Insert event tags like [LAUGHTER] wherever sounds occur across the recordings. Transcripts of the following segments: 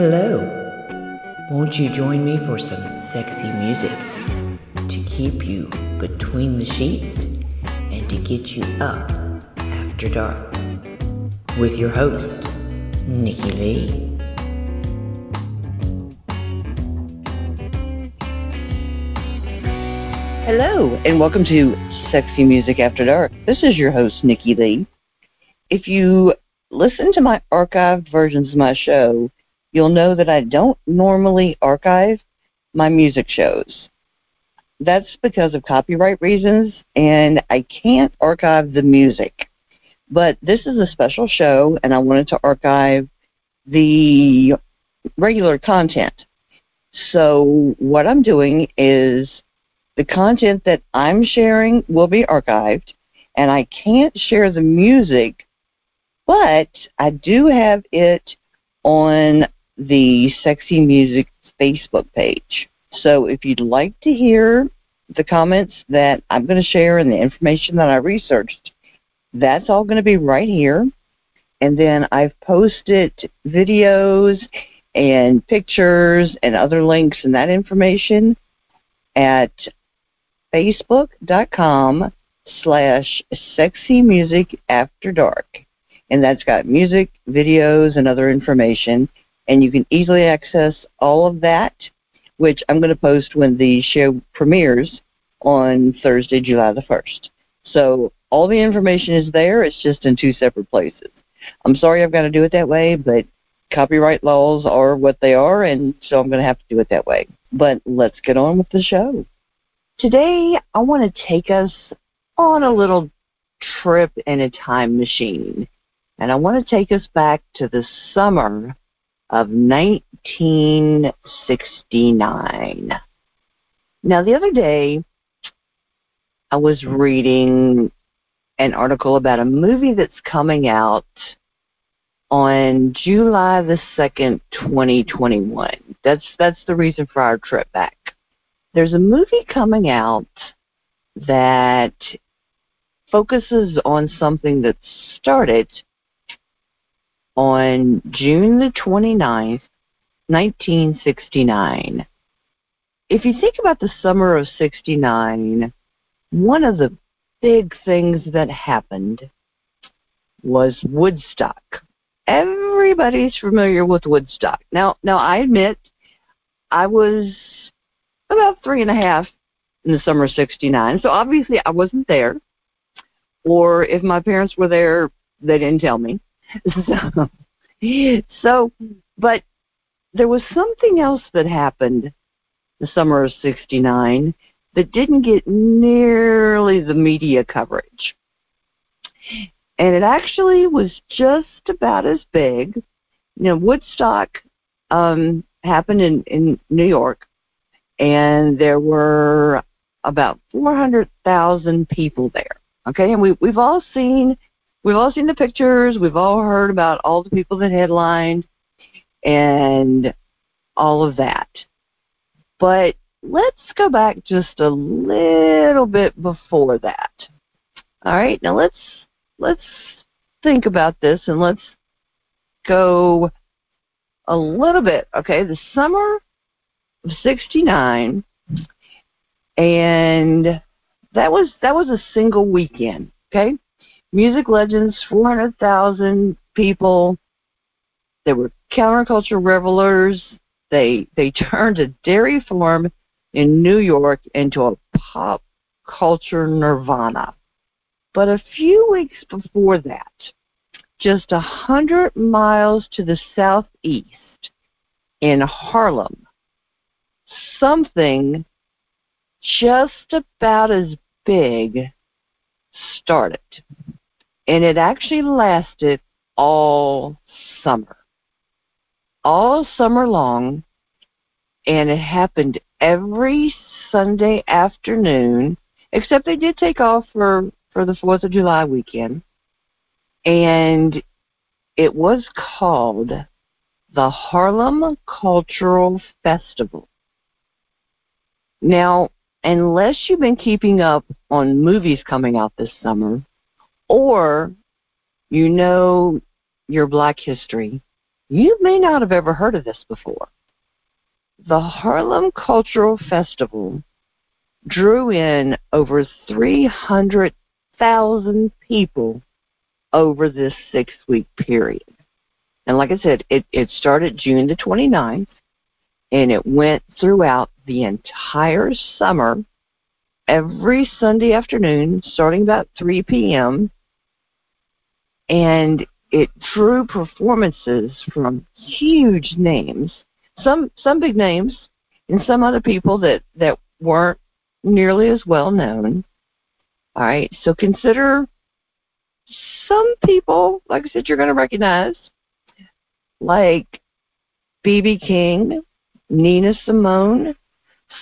Hello. Won't you join me for some sexy music to keep you between the sheets and to get you up after dark? With your host, Nikki Lee. Hello, and welcome to Sexy Music After Dark. This is your host, Nikki Lee. If you listen to my archived versions of my show, you'll know that I don't normally archive my music shows. That's because of copyright reasons, and I can't archive the music. But this is a special show, and I wanted to archive the regular content. So, what I'm doing is the content that I'm sharing will be archived, and I can't share the music, but I do have it on the Sexy Music Facebook page. So if you'd like to hear the comments that I'm going to share and the information that I researched, that's all going to be right here. And then I've posted videos and pictures and other links and that information at facebook.com slash sexy music after dark. And that's got music, videos, and other information. And you can easily access all of that, which I'm going to post when the show premieres on Thursday, July the 1st. So all the information is there, it's just in two separate places. I'm sorry I've got to do it that way, but copyright laws are what they are, and so I'm going to have to do it that way. But let's get on with the show. Today, I want to take us on a little trip in a time machine. And I want to take us back to the summer of 1969. Now, the other day, I was reading an article about a movie that's coming out on July the 2nd, 2021. That's that's the reason for our trip back there's a movie coming out that focuses on something that started on June the 29th, 1969. If you think about the summer of 69, one of the big things that happened was Woodstock. Everybody's familiar with Woodstock. Now, now I admit I was about three and a half in the summer of 69. So obviously I wasn't there. Or if my parents were there, they didn't tell me. So, [LAUGHS] so but there was something else that happened the summer of 69 that didn't get nearly the media coverage. And it actually was just about as big. You know, Woodstock um, happened in, in New York, and there were about 400,000 people there. Okay, and we we've all seen we've all seen the pictures, we've all heard about all the people that headlined and all of that. But let's go back just a little bit before that. All right, now let's let's think about this and let's go a little bit. Okay, the summer of 69 and that was that was a single weekend okay music legends 400,000 people. They were counterculture revelers. They they [LAUGHS] turned a dairy farm in New York into a pop culture nirvana. But a few weeks before that just a hundred miles to the southeast in Harlem something just about as big started. And it actually lasted all summer. All summer long. And it happened every Sunday afternoon, except they did take off for, for the 4th of July weekend. And it was called the Harlem Cultural Festival. Now, unless you've been keeping up on movies coming out this summer, or you know your black history, You may not have ever heard of this before. The Harlem Cultural Festival drew in over 300,000 people over this six week period. And like I said, it, it started June the 29th and it went throughout the entire summer, every Sunday afternoon, starting about 3 p.m. And it drew performances from huge names, some some big names, and some other people that that weren't nearly as well known. All right, so consider some people, like I said, you're going to recognize, like B.B. King, Nina Simone,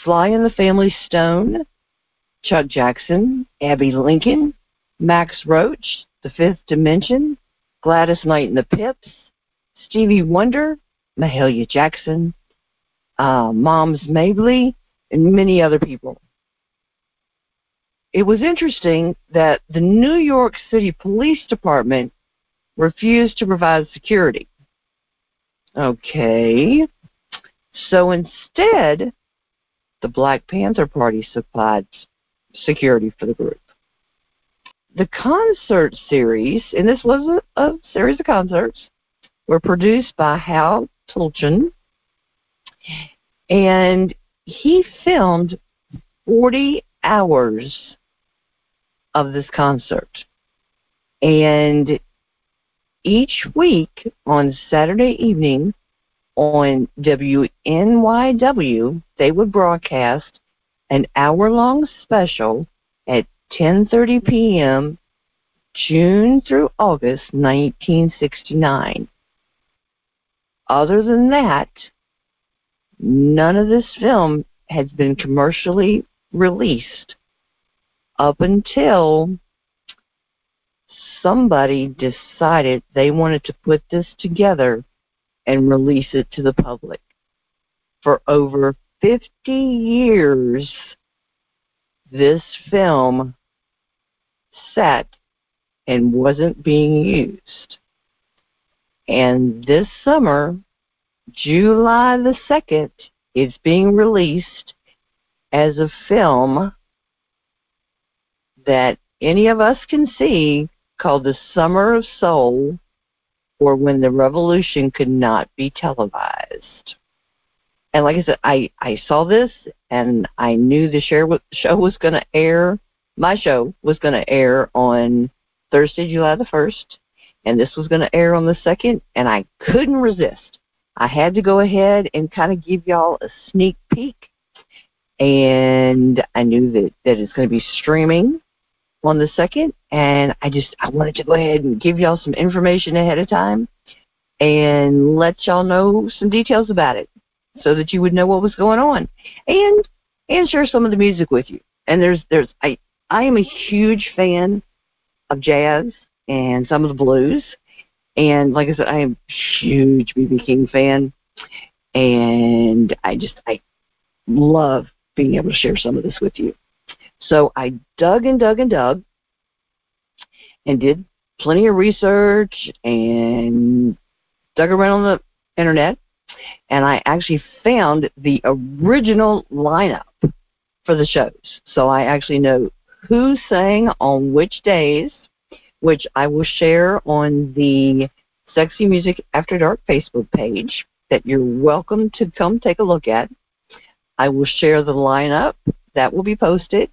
Sly and the Family Stone, Chuck Jackson, Abbey Lincoln, Max Roach, The Fifth Dimension, Gladys Knight and the Pips, Stevie Wonder, Mahalia Jackson, uh, Moms Mabley, and many other people. It was interesting that the New York City Police Department refused to provide security. Okay. So instead, the Black Panther Party supplied security for the group. The concert series, and this was a, a series of concerts, were produced by Hal Tulchin, and he filmed 40 hours of this concert. And each week on Saturday evening on WNYW, they would broadcast an hour-long special at 10:30 p.m. June through August 1969. Other than that, none of this film has been commercially released up until somebody decided they wanted to put this together and release it to the public. For over 50 years, this film set and wasn't being used. And this summer, July the 2nd, it's being released as a film that any of us can see called The Summer of Soul or When the Revolution Could Not Be Televised. And like I said, I, I saw this and I knew the show was going to air. My show was going to air on Thursday, July the 1st, and this was going to air on the 2nd, and I couldn't resist. I had to go ahead and kind of give y'all a sneak peek, and I knew that, that it's going to be streaming on the second, and I just I wanted to go ahead and give y'all some information ahead of time and let y'all know some details about it so that you would know what was going on and and share some of the music with you. And there's there's I I am a huge fan of jazz and some of the blues. And like I said, I am a huge BB King fan and I just I love being able to share some of this with you. So I dug and dug and dug and did plenty of research and dug around on the internet and I actually found the original lineup for the shows. So I actually know who sang on which days, which I will share on the Sexy Music After Dark Facebook page that you're welcome to come take a look at. I will share the lineup that will be posted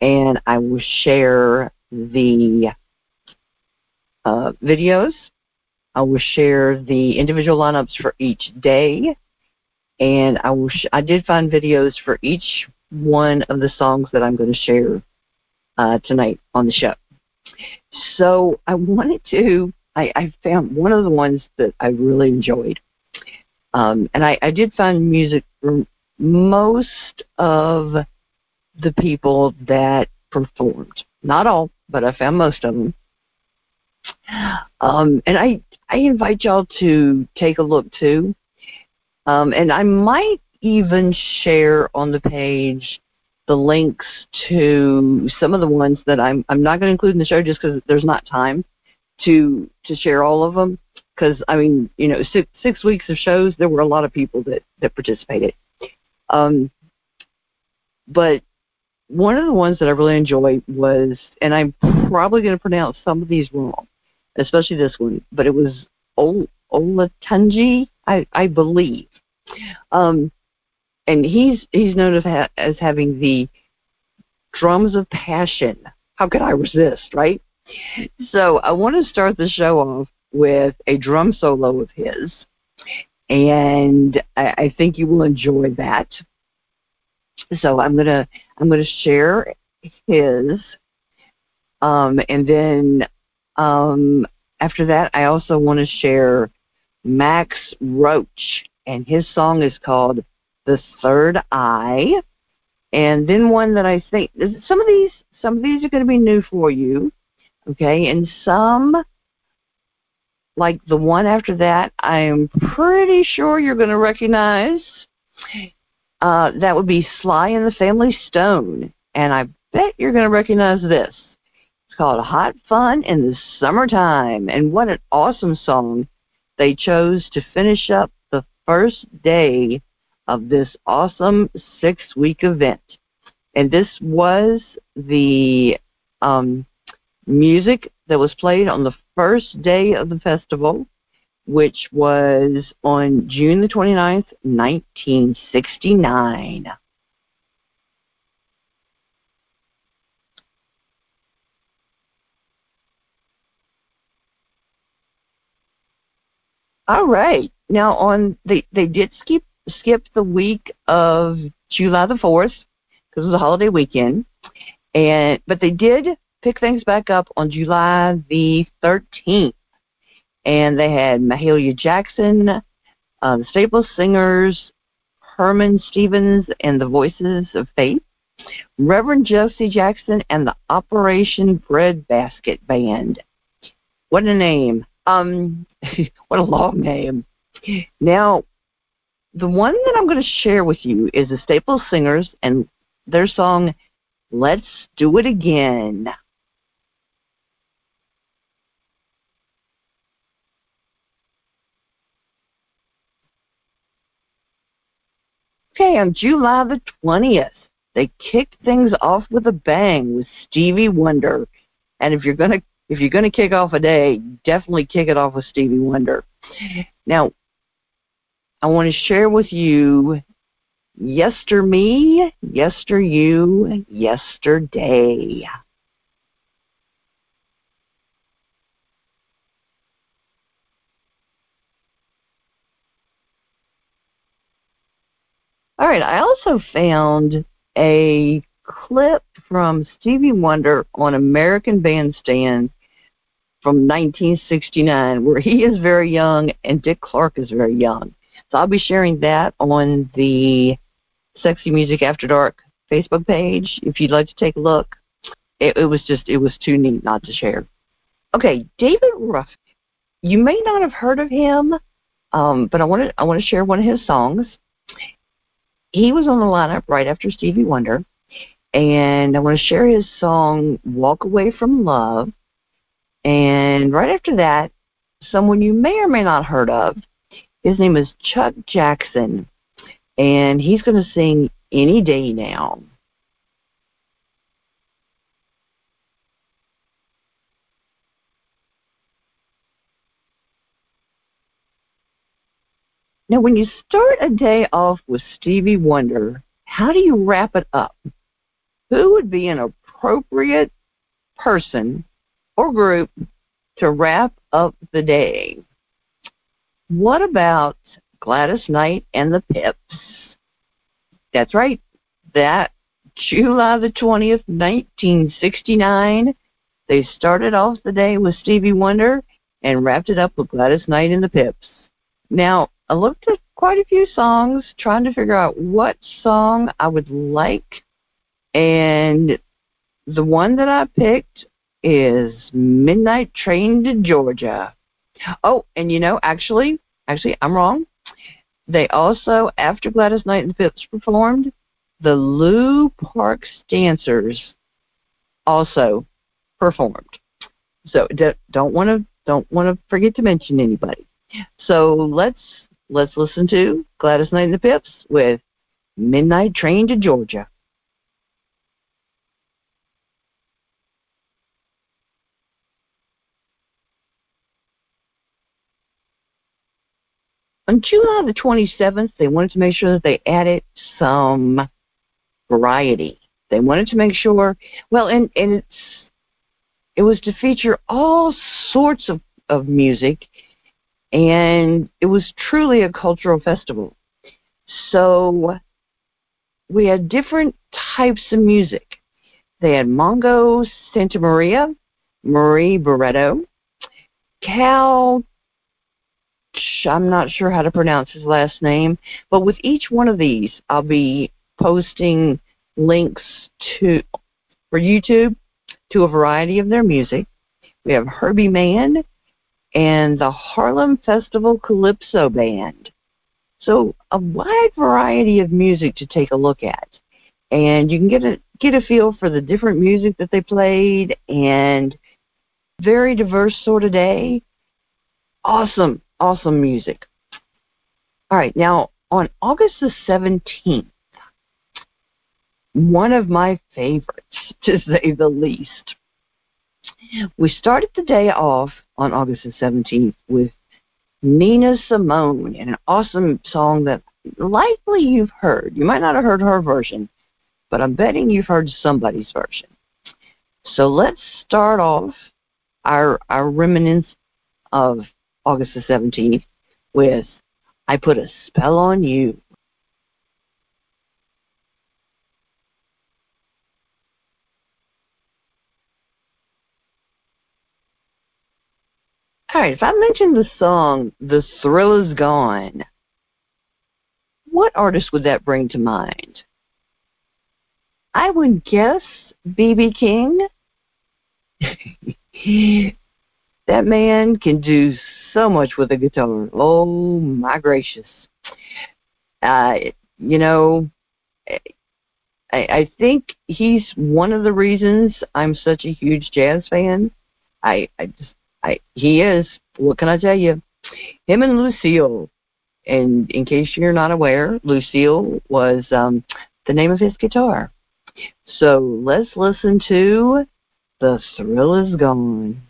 and I will share the uh, videos. I will share the individual lineups for each day, and I will. Sh- I did find videos for each one of the songs that I'm going to share uh, tonight on the show. So I wanted to. I, I found one of the ones that I really enjoyed, um, and I, I did find music from most of the people that performed. Not all, but I found most of them. Um, and I, I invite y'all to take a look too. Um, and I might even share on the page the links to some of the ones that I'm I'm not going to include in the show just because there's not time to to share all of them because I mean, you know, six six weeks of shows, there were a lot of people that that participated. Um, but one of the ones that I really enjoyed was, and I'm probably going to pronounce some of these wrong, especially this one, but it was Ol- Olatunji, I, I believe. Um, and he's he's known as, ha- as having the drums of passion. How could I resist, right? So I want to start the show off with a drum solo of his, and I, I think you will enjoy that. So I'm gonna I'm gonna share his, um, and then um, after that I also want to share Max Roach, and his song is called "The Third Eye." And then one that I think some of these some of these are going to be new for you, okay, and some like the one after that, I'm pretty sure you're going to recognize. Uh, that would be Sly and the Family Stone, and I bet you're going to recognize this. It's called Hot Fun in the Summertime, and what an awesome song they chose to finish up the first day of this awesome six week event. And this was the um, music that was played on the first day of the festival, which was on June the 29th, 1969. All right. Now on they they did skip skip the week of July the 4th because it was a holiday weekend. And but they did pick things back up on July the 13th, and they had Mahalia Jackson, uh, the Staples Singers, Herman Stevens, and the Voices of Faith, Reverend Jesse Jackson, and the Operation Breadbasket Band. What a name! Um, [LAUGHS] what a long name. Now, the one that I'm going to share with you is the Staples Singers and their song Let's Do It Again. Okay, on July the 20th, they kicked things off with a bang with Stevie Wonder. And if you're going to if you're going to kick off a day, definitely kick it off with Stevie Wonder. Now, I want to share with you Yester Me, Yester You, Yesterday. All right, I also found a clip from Stevie Wonder on American Bandstand from 1969 where he is very young and Dick Clark is very young. So I'll be sharing that on the Sexy Music After Dark Facebook page if you'd like to take a look. It, it was just, it was too neat not to share. Okay, David Ruff. You may not have heard of him, um, but I want to I want to share one of his songs. He was on the lineup right after Stevie Wonder, and I want to share his song "Walk Away from Love." And right after that, someone you may or may not heard of. His name is Chuck Jackson, and he's going to sing "Any Day Now." Now, when you start a day off with Stevie Wonder, how do you wrap it up? Who would be an appropriate person or group to wrap up the day? What about Gladys Knight and the Pips? That's right. That July the 20th, 1969, they started off the day with Stevie Wonder and wrapped it up with Gladys Knight and the Pips. Now, I looked at quite a few songs trying to figure out what song I would like, and the one that I picked is Midnight Train to Georgia. Oh, and you know, actually, actually, I'm wrong. They also, after Gladys Knight and the Pips performed, the Lou Parks Dancers also performed. So don't want to don't want to forget to mention anybody. So let's let's listen to Gladys Knight and the Pips with Midnight Train to Georgia. On July the 27th, they wanted to make sure that they added some variety. They wanted to make sure, well, and, and it's, it was to feature all sorts of, of music, and it was truly a cultural festival. So we had different types of music. They had Mongo Santa Maria, Marie Barretto, Cal I'm not sure how to pronounce his last name, but with each one of these, I'll be posting links to for YouTube to a variety of their music. We have Herbie Mann and the Harlem Festival Calypso Band. So a wide variety of music to take a look at. And you can get a get a feel for the different music that they played and very diverse sort of day. Awesome awesome music. All right, now on August the 17th, one of my favorites, [LAUGHS] to say the least. We started the day off on August the 17th with Nina Simone and an awesome song that likely you've heard. You might not have heard her version, but I'm betting you've heard somebody's version. So let's start off our our reminiscence of August the 17th with I Put a Spell on You. All right, if I mentioned the song The Thrill Is Gone, what artist would that bring to mind? I would guess BB King. [LAUGHS] that man can do so much with a guitar. Oh my gracious! Uh, you know, I, I think he's one of the reasons I'm such a huge jazz fan. I, I just, I, he is. What can I tell you? Him and Lucille. And in case you're not aware, Lucille was um, the name of his guitar. So let's listen to "The Thrill Is Gone"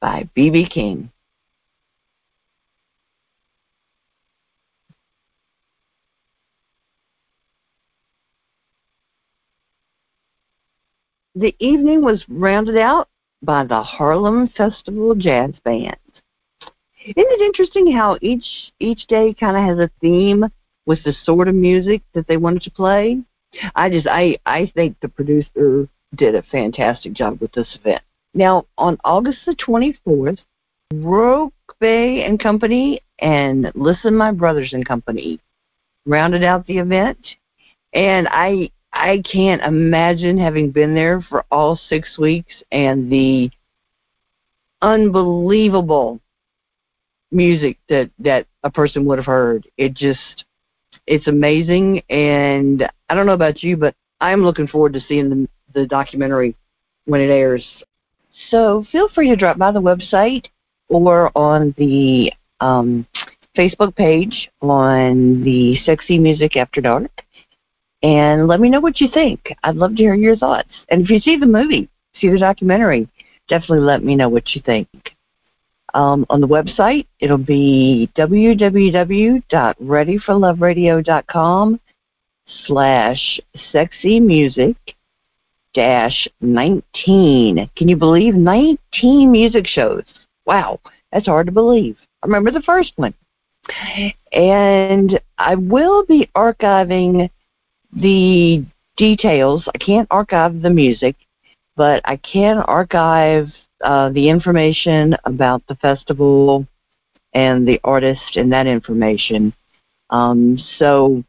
by B.B. King. The evening was rounded out by the Harlem Festival Jazz Band. Isn't it interesting how each each day kind of has a theme with the sort of music that they wanted to play? I just I I think the producer did a fantastic job with this event. Now on August the 24th, Roque Bay and Company and Listen My Brothers and Company rounded out the event, and I I can't imagine having been there for all six weeks and the unbelievable music that that a person would have heard. It just it's amazing and I don't know about you, but I'm looking forward to seeing the the documentary when it airs. So feel free to drop by the website or on the um, Facebook page on the Sexy Music After Dark and let me know what you think. I'd love to hear your thoughts. And if you see the movie, see the documentary, definitely let me know what you think. Um, on the website, it'll be www.readyforloveradio.com slash sexy music dash 19. Can you believe 19 music shows? Wow, that's hard to believe. I remember the first one. And I will be archiving the details. I can't archive the music, but I can archive uh, the information about the festival and the artist and that information. Um, so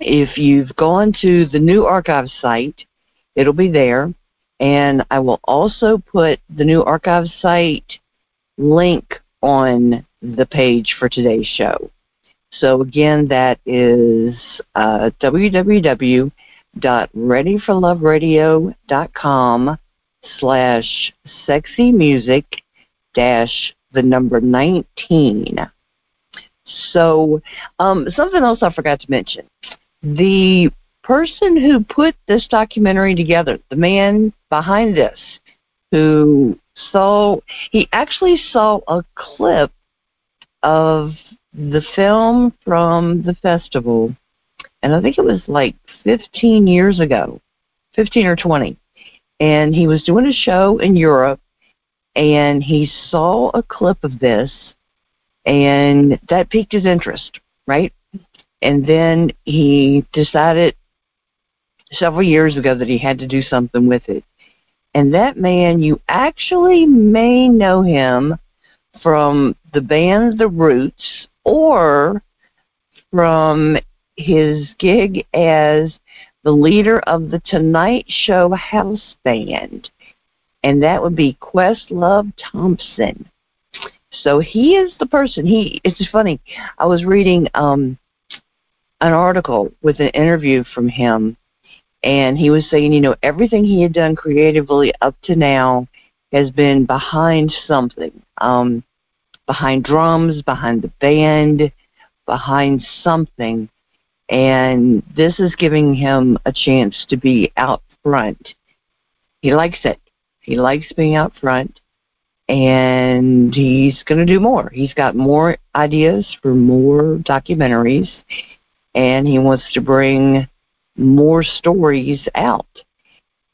if you've gone to the new archive site, it'll be there. And I will also put the new archive site link on the page for today's show. So again, that is uh, www.readyforloveradio.com slash sexy music dash the number 19. So, um, something else I forgot to mention. The person who put this documentary together, the man behind this, who saw, he actually saw a clip of the film from the festival, and I think it was like 15 years ago, 15 or 20. And he was doing a show in Europe, and he saw a clip of this, and that piqued his interest, right? And then he decided several years ago that he had to do something with it. And that man, you actually may know him from the band The Roots or from his gig as the leader of the Tonight Show house band. And that would be Questlove Thompson. So he is the person. He it's funny. I was reading um an article with an interview from him and he was saying, you know, everything he had done creatively up to now has been behind something, um, behind drums, behind the band, behind something, and this is giving him a chance to be out front. He likes it. He likes being out front, and he's going to do more. He's got more ideas for more documentaries, and he wants to bring more stories out.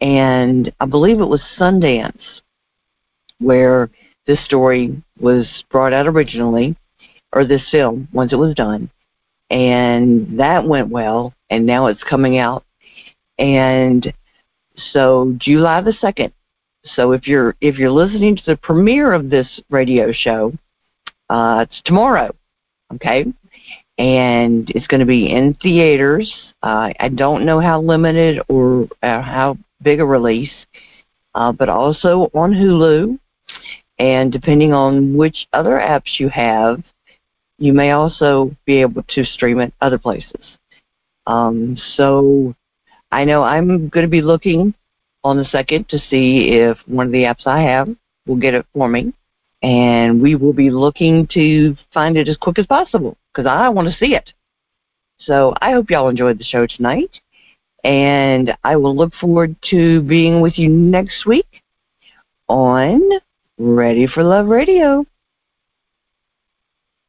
And I believe it was Sundance where this story was brought out originally, or this film, once it was done. And that went well, and now it's coming out. And so July the 2nd. So if you're if you're listening to the premiere of this radio show, uh, it's tomorrow, okay? and it's going to be in theaters. Uh, I don't know how limited or uh, how big a release, uh, but also on Hulu. And depending on which other apps you have, you may also be able to stream it other places. Um, so I know I'm going to be looking on the second to see if one of the apps I have will get it for me. And we will be looking to find it as quick as possible because I want to see it. So I hope y'all enjoyed the show tonight. And I will look forward to being with you next week on Ready for Love Radio.